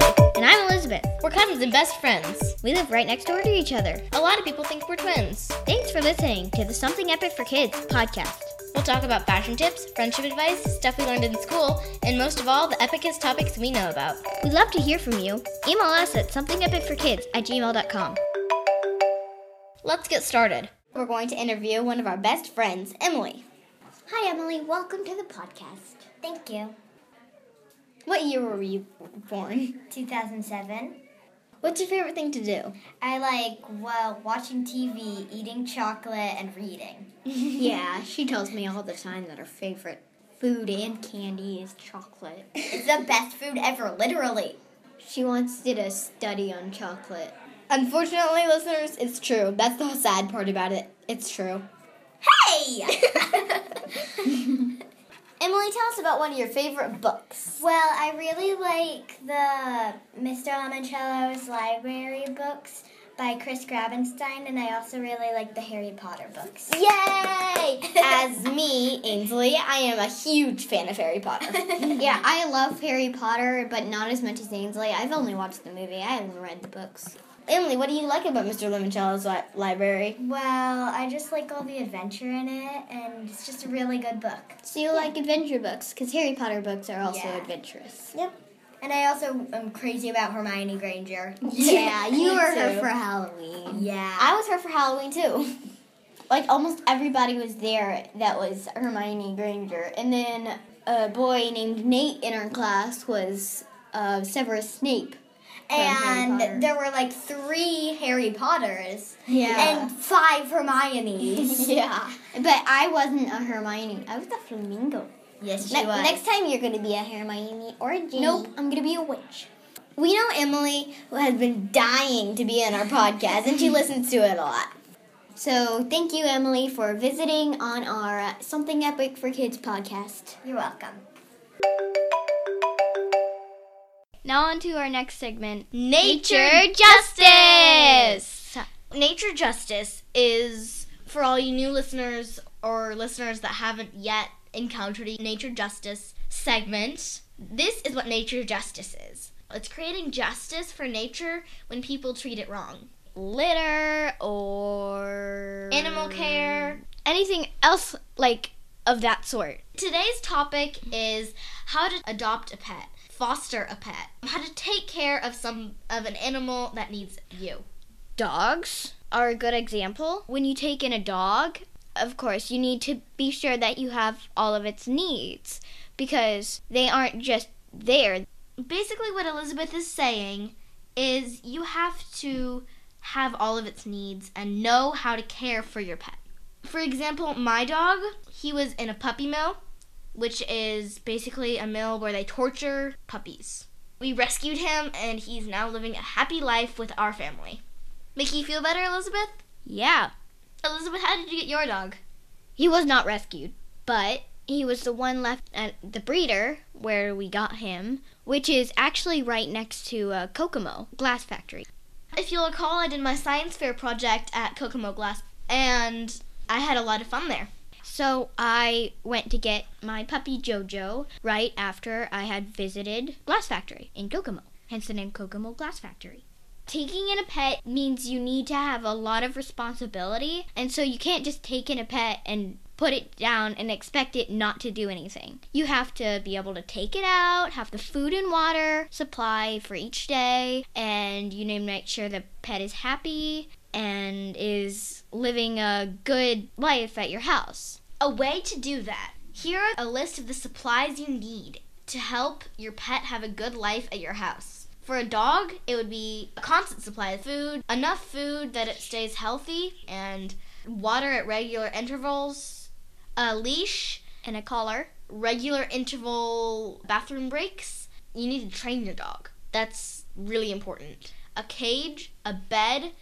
And I'm Elizabeth. We're cousins and best friends. We live right next door to each other. A lot of people think we're twins. Thanks for listening to the Something Epic for Kids podcast. We'll talk about fashion tips, friendship advice, stuff we learned in school, and most of all, the epicest topics we know about. We'd love to hear from you. Email us at somethingepicforkids at gmail.com. Let's get started. We're going to interview one of our best friends, Emily. Hi, Emily. Welcome to the podcast. Thank you. What year were you born? 2007. What's your favorite thing to do? I like well watching TV, eating chocolate, and reading. yeah, she tells me all the time that her favorite food and candy is chocolate. It's the best food ever, literally. She wants to study on chocolate. Unfortunately, listeners, it's true. That's the sad part about it. It's true. Hey! Emily, tell us about one of your favorite books. well, I really like the Mr. Lemoncello's library books by Chris Grabenstein, and I also really like the Harry Potter books. Yay! As me, Ainsley, I am a huge fan of Harry Potter. yeah, I love Harry Potter, but not as much as Ainsley. I've only watched the movie. I haven't read the books. Emily, what do you like about Mr. Lemoncello's li- library? Well, I just like all the adventure in it, and it's just a really good book. So you like adventure books, because Harry Potter books are also Yeah. adventurous. Yep. And I also am crazy about Hermione Granger. Yeah, you Me were her for Halloween. Yeah. I was her for Halloween too. Like almost everybody was there that was Hermione Granger, and then a boy named Nate in our class was uh, Severus Snape. And there were like three Harry Potters Yeah. and five Hermiones. yeah. But I wasn't a Hermione. I was a flamingo. yes, she Ne- was. next time you're gonna be a Hermione or a Ginny. Nope. I'm gonna be a witch. We know Emily who has been dying to be in our podcast, and she listens to it a lot. So thank you, Emily, for visiting on our Something Epic for Kids podcast. You're welcome. Now on to our next segment. Nature Justice! Nature Justice is for all you new listeners or listeners that haven't yet encountered a Nature Justice segment. This is what Nature Justice is. It's creating justice for nature when people treat it wrong. Litter or Animal care. anything else like of that sort. Today's topic is how to adopt a pet, foster a pet, how to take care of some of an animal that needs you. Dogs are a good example. When you take in a dog, of course, you need to be sure that you have all of its needs because they aren't just there. Basically, what Elizabeth is saying is you have to have all of its needs and know how to care for your pet. For example, my dog, he was in a puppy mill, which is basically a mill where they torture puppies. We rescued him and he's now living a happy life with our family. Make you feel better, Elizabeth? Yeah, Elizabeth, how did you get your dog? he was not rescued, but he was the one left at the breeder where we got him, which is actually right next to uh, Kokomo Glass Factory. If you'll recall, I did my science fair project at Kokomo Glass, and I had a lot of fun there. So I went to get my puppy Jojo right after I had visited Glass Factory in Kokomo, hence the name Kokomo Glass Factory. Taking in a pet means you need to have a lot of responsibility, and so you can't just take in a pet and put it down and expect it not to do anything. You have to be able to take it out, have the food and water supply for each day, and you need to make sure the pet is happy and is living a good life at your house. A way to do that. Here are a list of the supplies you need to help your pet have a good life at your house. For a dog, it would be a constant supply of food, enough food that it stays healthy, and water at regular intervals, a leash, And a collar. regular interval bathroom breaks. You need to train your dog. That's really important. A cage, a bed,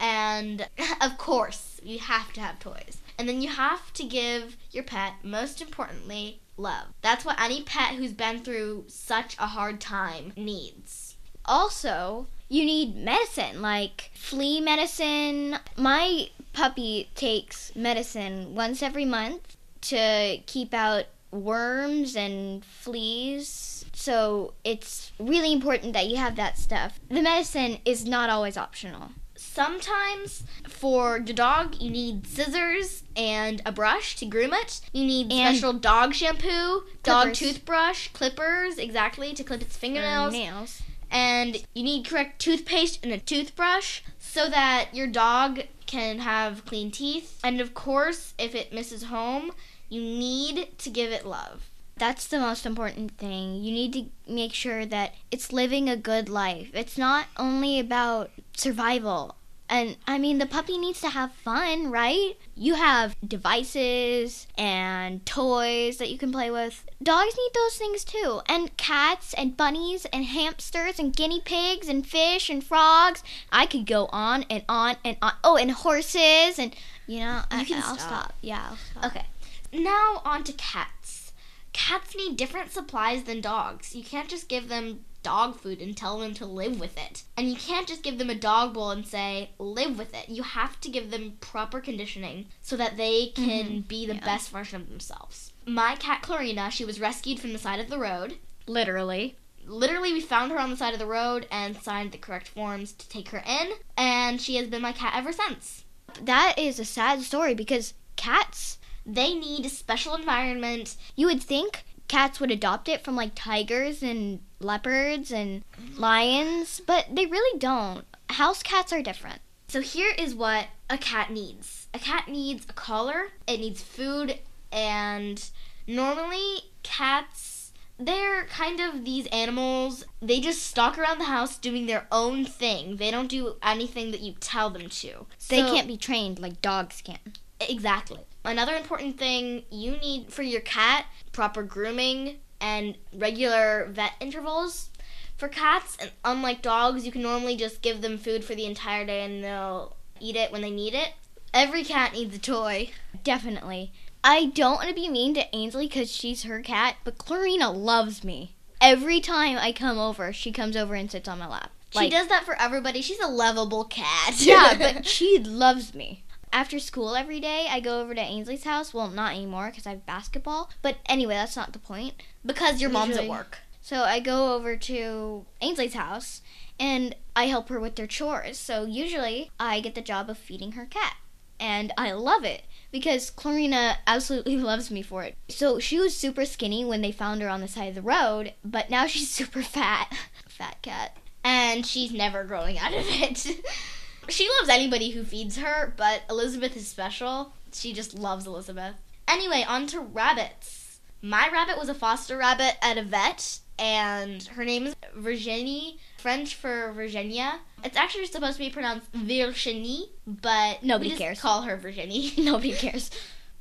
and of course, you have to have toys. And then you have to give your pet, most importantly, love. That's what any pet who's been through such a hard time needs. Also, you need medicine like flea medicine. My puppy takes medicine once every month to keep out worms and fleas So it's really important that you have that stuff. The medicine is not always optional. Sometimes for your dog, you need scissors and a brush to groom it. You need And- special dog shampoo, dog toothbrush, clippers, exactly, to clip its fingernails. nails. and you need correct toothpaste and a toothbrush so that your dog can have clean teeth. And of course, if it misses home, you need to give it love. That's the most important thing. You need to make sure that it's living a good life. It's not only about survival. And I mean, the puppy needs to have fun, right? You have devices and toys that you can play with. Dogs need those things too. And cats and bunnies and hamsters and guinea pigs and fish and frogs. I could go on and on and on. Oh, and horses and, you know, I, can I'll stop. stop. Yeah, I'll stop. Okay, now on to cats. Cats need different supplies than dogs. You can't just give them dog food and tell them to live with it. And you can't just give them a dog bowl and say, live with it. You have to give them proper conditioning so that they can mm-hmm. be the yeah. best version of themselves. My cat Clarina, she was rescued from the side of the road. Literally. Literally, we found her on the side of the road and signed the correct forms to take her in, and she has been my cat ever since. That is a sad story because cats, They need a special environment you would think cats would adopt it from like tigers and leopards and lions, but they really don't. House cats are different. So here is what a cat needs. A cat needs a collar, it needs food, and normally cats they're kind of these animals. They just stalk around the house doing their own thing. They don't do anything that you tell them to. They can't be trained like dogs can. Exactly. Another important thing you need for your cat proper grooming and regular vet intervals. For cats, and unlike dogs, you can normally just give them food for the entire day and they'll eat it when they need it. Every cat needs a toy. Definitely. I don't want to be mean to Ainsley because she's her cat, but Clarina loves me. Every time I come over, she comes over and sits on my lap. she does that for everybody. She's a lovable cat. yeah, but she loves me. After school every day, I go over to Ainsley's house. Well, not anymore because I have basketball. But anyway, that's not the point. because your mom's at work. So I go over to Ainsley's house and I help her with their chores. So usually I get the job of feeding her cat. And I love it because Clarina absolutely loves me for it. So she was super skinny when they found her on the side of the road, but now she's super fat. Fat cat. and she's never growing out of it. she loves anybody who feeds her, but Elizabeth is special. She just loves Elizabeth. Anyway, on to rabbits. My rabbit was a foster rabbit at a vet, and her name is Virginie, French for Virginia. It's actually supposed to be pronounced Virginie, but Nobody we just cares. Call her Virginie. Nobody cares.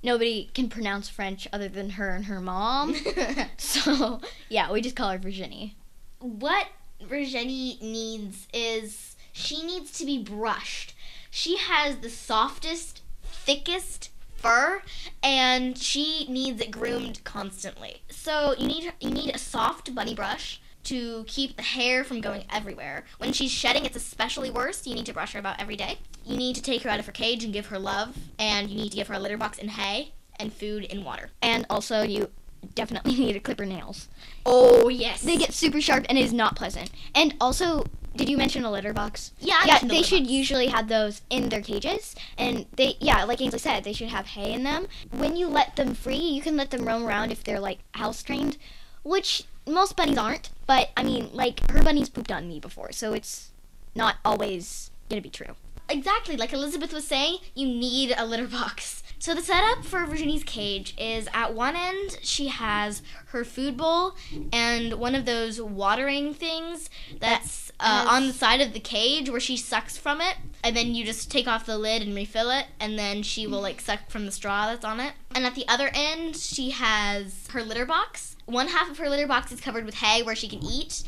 Nobody can pronounce French other than her and her mom. So, yeah, we just call her Virginie. what Virginie needs is she needs to be brushed. She has the softest, thickest fur and she needs it groomed constantly. So you need you need a soft bunny brush to keep the hair from going everywhere. When she's shedding, it's especially worse. You need to brush her about every day. You need to take her out of her cage and give her love, and you need to give her a litter box and hay and food and water. And also, you definitely need to clip her nails. Oh yes, They get super sharp and it is not pleasant. And also, did you mention a litter box? yeah. I yeah, mentioned the they should box. usually have those in their cages. And they, yeah, like Ainsley said, they should have hay in them. When you let them free, you can let them roam around if they're like house trained, which most bunnies aren't. But I mean, like her bunnies pooped on me before, so it's not always gonna be true. Exactly, like Elizabeth was saying, you need a litter box. So the setup for Virginie's cage is at one end she has her food bowl and one of those watering things that's uh, on the side of the cage where she sucks from it, and then you just take off the lid and refill it, and then she will like suck from the straw that's on it. And at the other end she has her litter box. One half of her litter box is covered with hay where she can eat,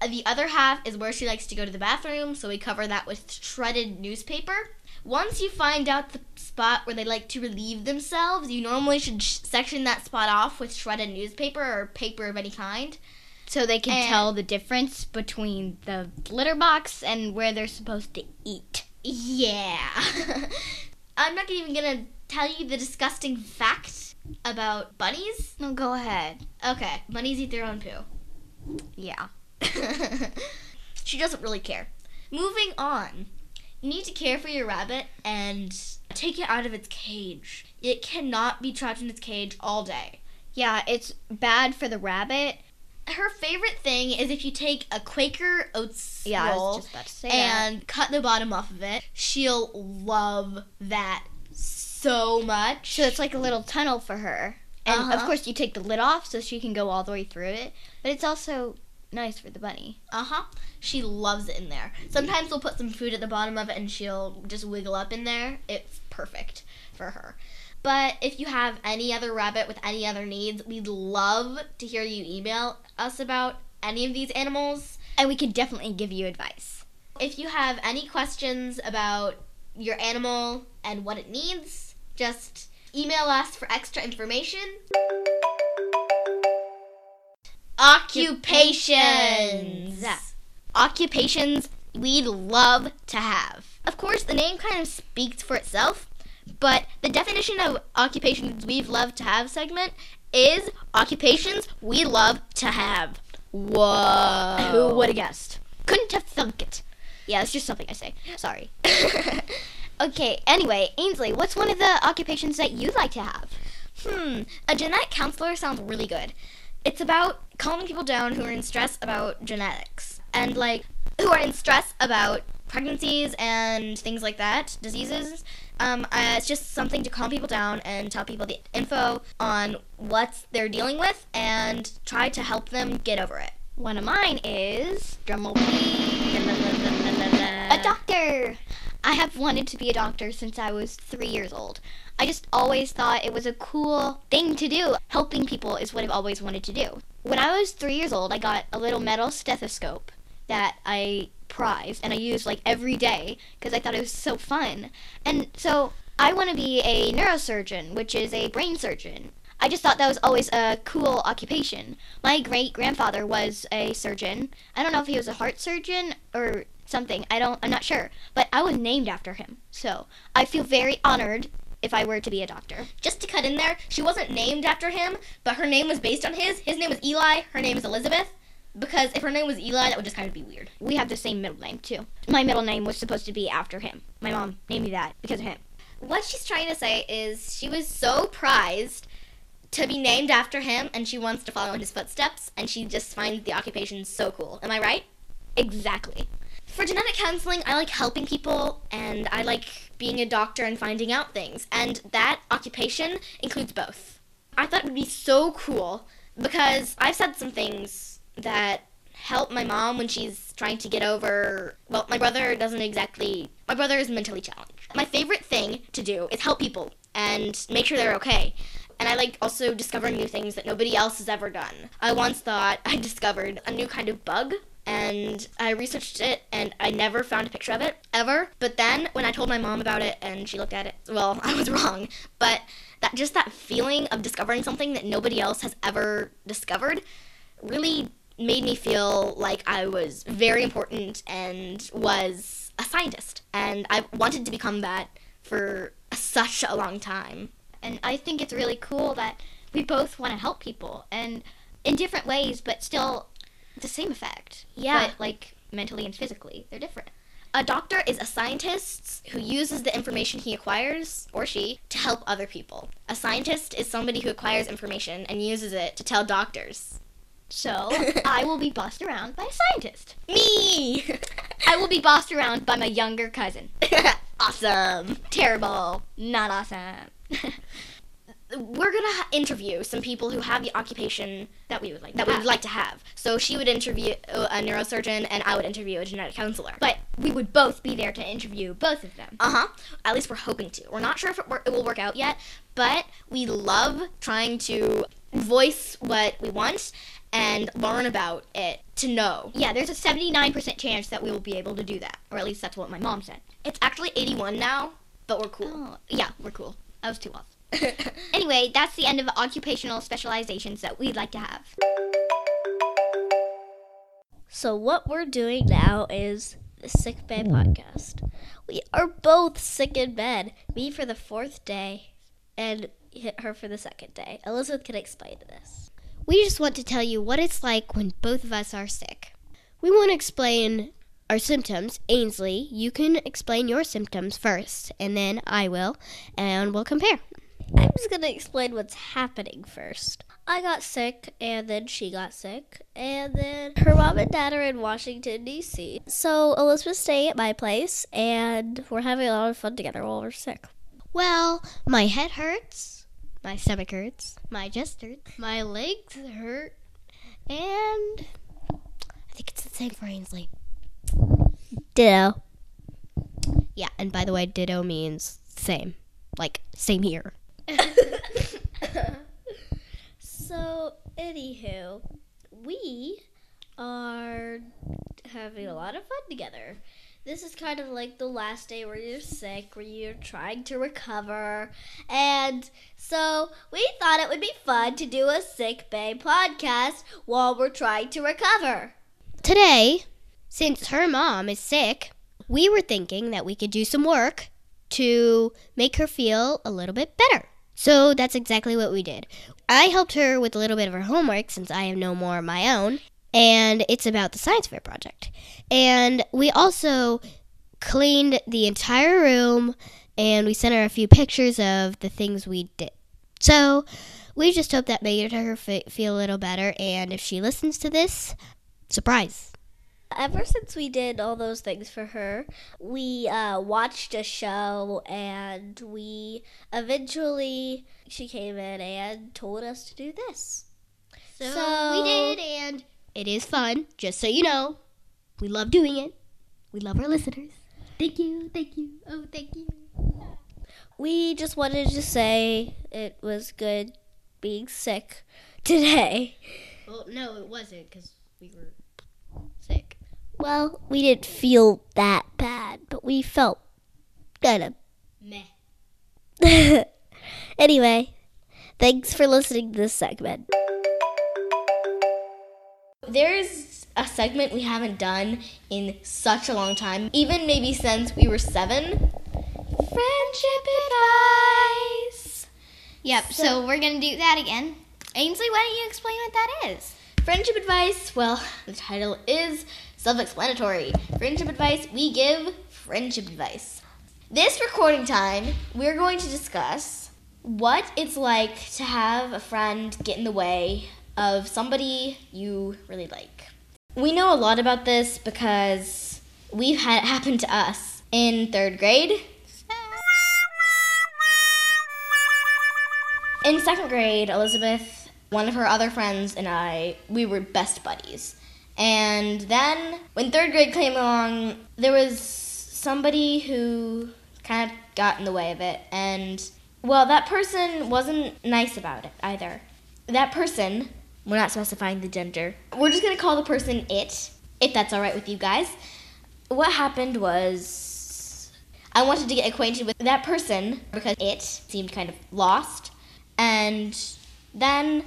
the other half is where she likes to go to the bathroom, so we cover that with shredded newspaper. Once you find out the spot where they like to relieve themselves, you normally should sh- section that spot off with shredded newspaper or paper of any kind. So they can And- tell the difference between the litter box and where they're supposed to eat. Yeah. I'm not even gonna tell you the disgusting fact about bunnies. No, go ahead. Okay, bunnies eat their own poo. Yeah. she doesn't really care. Moving on. You need to care for your rabbit and take it out of its cage. It cannot be trapped in its cage all day. Yeah, it's bad for the rabbit. Her favorite thing is if you take a Quaker oats Yeah, roll was just about to say that. and cut the bottom off of it. She'll love that so much. So it's like a little tunnel for her. And of Uh-huh. course, you take the lid off so she can go all the way through it. But it's also nice for the bunny. Uh huh. She loves it in there. Sometimes we'll put some food at the bottom of it and she'll just wiggle up in there. It's perfect for her. But if you have any other rabbit with any other needs, we'd love to hear you email us about any of these animals. And we can definitely give you advice. If you have any questions about your animal and what it needs, just email us for extra information. Occupations. Occupations we'd love to have. Of course, the name kind of speaks for itself, but the definition of occupations we'd love to have segment is occupations we love to have. Whoa. Who would have guessed? Couldn't have thunk it. Yeah, it's just something I say. Sorry. okay, anyway, Ainsley, what's one of the occupations that you'd like to have? Hmm, a genetic counselor sounds really good. It's about calming people down who are in stress about genetics and like who are in stress about pregnancies and things like that, diseases. Um, uh, it's just something to calm people down and tell people the info on what they're dealing with and try to help them get over it. One of mine is drumroll. A doctor. I have wanted to be a doctor since I was three years old. I just always thought it was a cool thing to do. Helping people is what I've always wanted to do. When I was three years old, I got a little metal stethoscope that I prized and I used like every day because I thought it was so fun. And so I want to be a neurosurgeon, which is a brain surgeon. I just thought that was always a cool occupation. My great grandfather was a surgeon. I don't know if he was a heart surgeon or something. I don't I'm not sure, but I was named after him. So, I feel very honored if I were to be a doctor. Just to cut in there, she wasn't named after him, but her name was based on his. His name was Eli, her name is Elizabeth. Because if her name was Eli, that would just kind of be weird. We have the same middle name too. My middle name was supposed to be after him. My mom named me that because of him. What she's trying to say is she was so prized to be named after him and she wants to follow in his footsteps and she just finds the occupation so cool. Am I right? Exactly. For genetic counseling, I like helping people and I like being a doctor and finding out things. And that occupation includes both. I thought it would be so cool because I've said some things that help my mom when she's trying to get over. Well, my brother doesn't exactly. My brother is mentally challenged. My favorite thing to do is help people and make sure they're okay. And I like also discovering new things that nobody else has ever done. I once thought I discovered a new kind of bug and I researched it and I never found a picture of it ever. But then when I told my mom about it and she looked at it, well, I was wrong. But that just that feeling of discovering something that nobody else has ever discovered really made me feel like I was very important and was a scientist. And I wanted to become that for such a long time. And I think it's really cool that we both want to help people and in different ways, but still the same effect. Yeah. But like mentally and physically, they're different. A doctor is a scientist who uses the information he acquires, or she, to help other people. A scientist is somebody who acquires information and uses it to tell doctors. So I will be bossed around by a scientist. Me! I will be bossed around by my younger cousin. awesome. Terrible. Not awesome. We're gonna ha- interview some people who have the occupation that we would like that to we have. would like to have. So she would interview a neurosurgeon, and I would interview a genetic counselor. But we would both be there to interview both of them. Uh huh. At least we're hoping to. We're not sure if it, wor- it will work out yet, but we love trying to voice what we want and learn about it to know. Yeah, there's a 79% chance that we will be able to do that. Or at least that's what my mom said. It's actually 81 now, but we're cool. Oh, yeah, we're cool. I was too off. Anyway, that's the end of occupational specializations that we'd like to have. So, what we're doing now is the Sick Bay podcast. We are both sick in bed. Me for the fourth day, and her for the second day. Elizabeth can explain this. We just want to tell you what it's like when both of us are sick. We want to explain our symptoms. Ainsley, you can explain your symptoms first, and then I will, and we'll compare. I'm just to explain what's happening first. I got sick, and then she got sick, and then her mom and dad are in Washington, D.C. So Elizabeth's staying at my place, and we're having a lot of fun together while we're sick. Well, my head hurts, my stomach hurts, my chest hurts, my legs hurt, and I think it's the same for Ainsley. Ditto. Yeah, and by the way, ditto means same. Like, same here. So, anywho, we are having a lot of fun together. This is kind of like the last day where you're sick, where you're trying to recover. And so we thought it would be fun to do a sick bay podcast while we're trying to recover. Today, since her mom is sick, we were thinking that we could do some work to make her feel a little bit better. So that's exactly what we did. I helped her with a little bit of her homework since I have no more of my own, and it's about the science fair project. And we also cleaned the entire room and we sent her a few pictures of the things we did. So we just hope that made her feel a little better. And if she listens to this, surprise. Ever since we did all those things for her, we uh, watched a show and we eventually, she came in and told us to do this. So, So- we did, and it is fun, just so you know. We love doing it. We love our listeners. Thank you, thank you, oh, thank you. We just wanted to say it was good being sick today. Well, no, it wasn't because we were. Well, we didn't feel that bad, but we felt kind of. Meh. anyway, thanks for listening to this segment. There's a segment we haven't done in such a long time, even maybe since we were seven. Friendship advice. Yep, so, we're going to do that again. Ainsley, why don't you explain what that is? Friendship advice, well, the title is self explanatory. Friendship advice, we give friendship advice. This recording time, we're going to discuss what it's like to have a friend get in the way of somebody you really like. We know a lot about this because we've had it happen to us in third grade. In second grade, Elizabeth, one of her other friends, and I, we were best buddies. And then when third grade came along, there was somebody who kind of got in the way of it. And, well, that person wasn't nice about it either. That person, we're not specifying the gender, we're just gonna call the person it, if that's alright with you guys. What happened was I wanted to get acquainted with that person because it seemed kind of lost. And then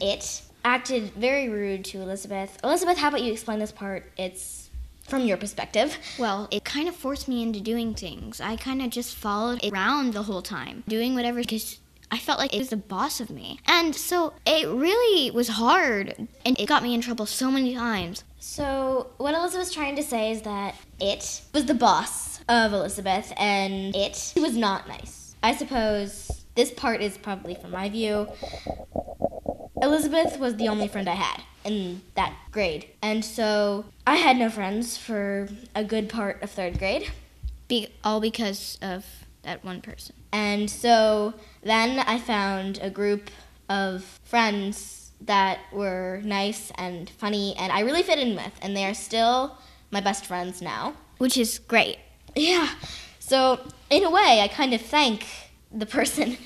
it acted very rude to Elizabeth. Elizabeth, how about you explain this part? It's from your perspective. Well, it kind of forced me into doing things. I kind of just followed it around the whole time, doing whatever because I felt like it was the boss of me. And so it really was hard and it got me in trouble so many times. So, what Elizabeth's trying to say is that it was the boss of Elizabeth and it was not nice. I suppose this part is probably from my view. Elizabeth was the only friend I had in that grade. And so I had no friends for a good part of third grade. Be- all because of that one person. And so then I found a group of friends that were nice and funny and I really fit in with, and they are still my best friends now. Which is great. Yeah. So, in a way, I kind of thank the person,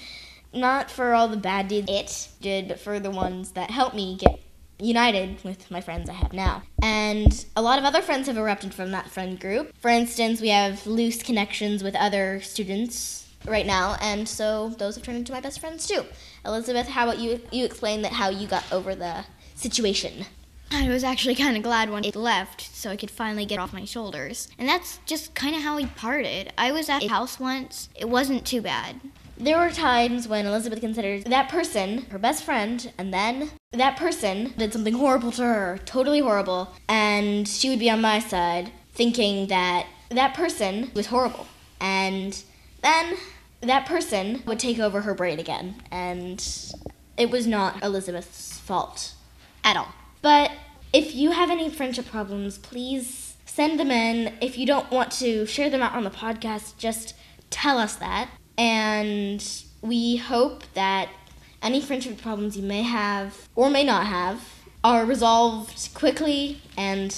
not for all the bad deeds it did, but for the ones that helped me get united with my friends I have now. And a lot of other friends have erupted from that friend group. For instance, we have loose connections with other students right now, and so those have turned into my best friends too. Elizabeth, how about you? You explain that how you got over the situation. I was actually kind of glad when it left so I could finally get off my shoulders. And that's just kind of how we parted. I was at a house once. It wasn't too bad. There were times when Elizabeth considered that person her best friend, and then that person did something horrible to her, totally horrible, and she would be on my side, thinking that that person was horrible. And then that person would take over her brain again, and it was not Elizabeth's fault at all. But if you have any friendship problems, please send them in. If you don't want to share them out on the podcast, just tell us that. And we hope that any friendship problems you may have or may not have are resolved quickly and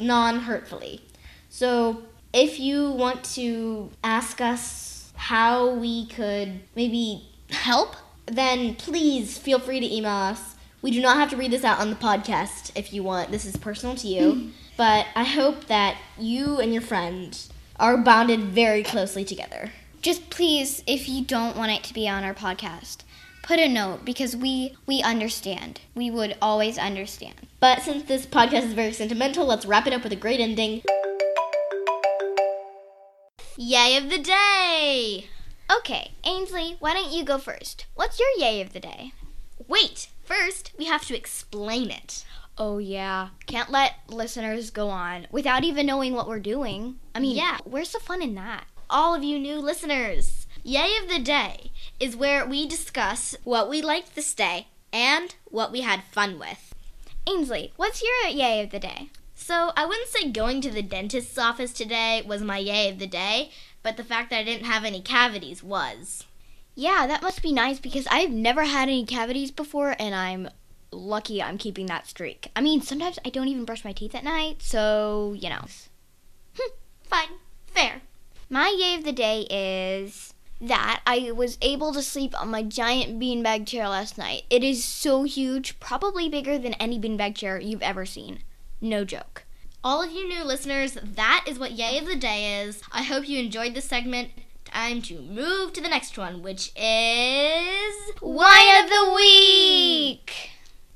non hurtfully. So if you want to ask us how we could maybe help, then please feel free to email us. We do not have to read this out on the podcast if you want. This is personal to you. but I hope that you and your friend are bonded very closely together. Just please, if you don't want it to be on our podcast, put a note because we we understand. We would always understand. But since this podcast is very sentimental, let's wrap it up with a great ending. Yay of the day! Okay, Ainsley, why don't you go first? What's your yay of the day? Wait, first we have to explain it. Oh yeah, can't let listeners go on without even knowing what we're doing. I mean, Yeah. where's the fun in that? All of you new listeners. Yay of the Day is where we discuss what we liked this day and what we had fun with. Ainsley, what's your yay of the day? So, I wouldn't say going to the dentist's office today was my yay of the day, but the fact that I didn't have any cavities was. Yeah, that must be nice because I've never had any cavities before and I'm lucky I'm keeping that streak. I mean, sometimes I don't even brush my teeth at night, so, you know. Fine. My yay of the day is that I was able to sleep on my giant beanbag chair last night. It is so huge, probably bigger than any beanbag chair you've ever seen. No joke. All of you new listeners, that is what Yay of the Day is. I hope you enjoyed this segment. Time to move to the next one, which is Whine of the Week!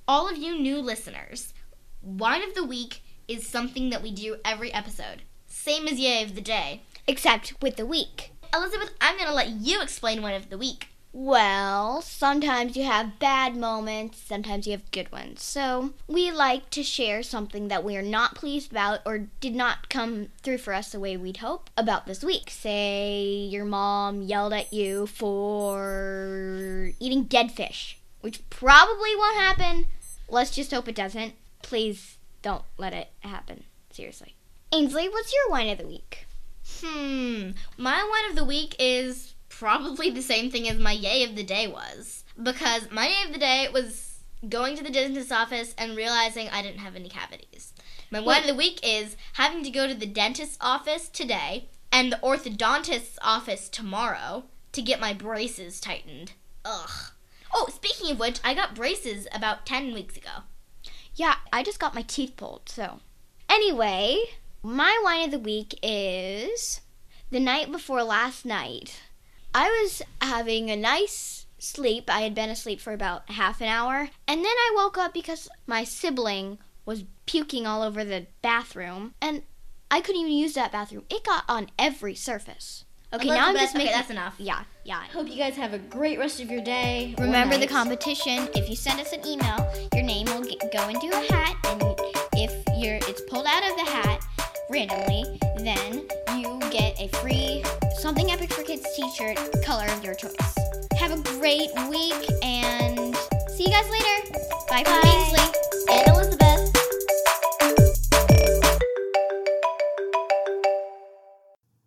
all of you new listeners, Whine of the Week is something that we do every episode. Same as Yay of the Day. Except with the week. Elizabeth, I'm going to let you explain one of the Week. Well, sometimes you have bad moments, sometimes you have good ones. So, we like to share something that we are not pleased about or did not come through for us the way we'd hope about this week. Say your mom yelled at you for eating dead fish, which probably won't happen. Let's just hope it doesn't. Please don't let it happen. Seriously. Ainsley, what's your whine of the week? Hmm, my one of the Week is probably the same thing as my Yay of the Day was. Because my Yay of the Day was going to the dentist's office and realizing I didn't have any cavities. My Whine of the Week is having to go to the dentist's office today and the orthodontist's office tomorrow to get my braces tightened. Ugh. Oh, speaking of which, I got braces about 10 weeks ago. Yeah, I just got my teeth pulled, so. Anyway, my whine of the week is the night before last night. I was having a nice sleep. I had been asleep for about half an hour, and then I woke up because my sibling was puking all over the bathroom, and I couldn't even use that bathroom. It got on every surface. Okay, now I'm just okay, making. that's enough. Yeah, yeah. Hope you guys have a great rest of your day. Remember the competition. If you send us an email, your name will get, go into a hat, and if you're it's pulled out of the hat randomly, then you get a free Something Epic for Kids T-shirt, color of your choice. Have a great week, and see you guys later. Bye from Bye. Ainsley. And Elizabeth.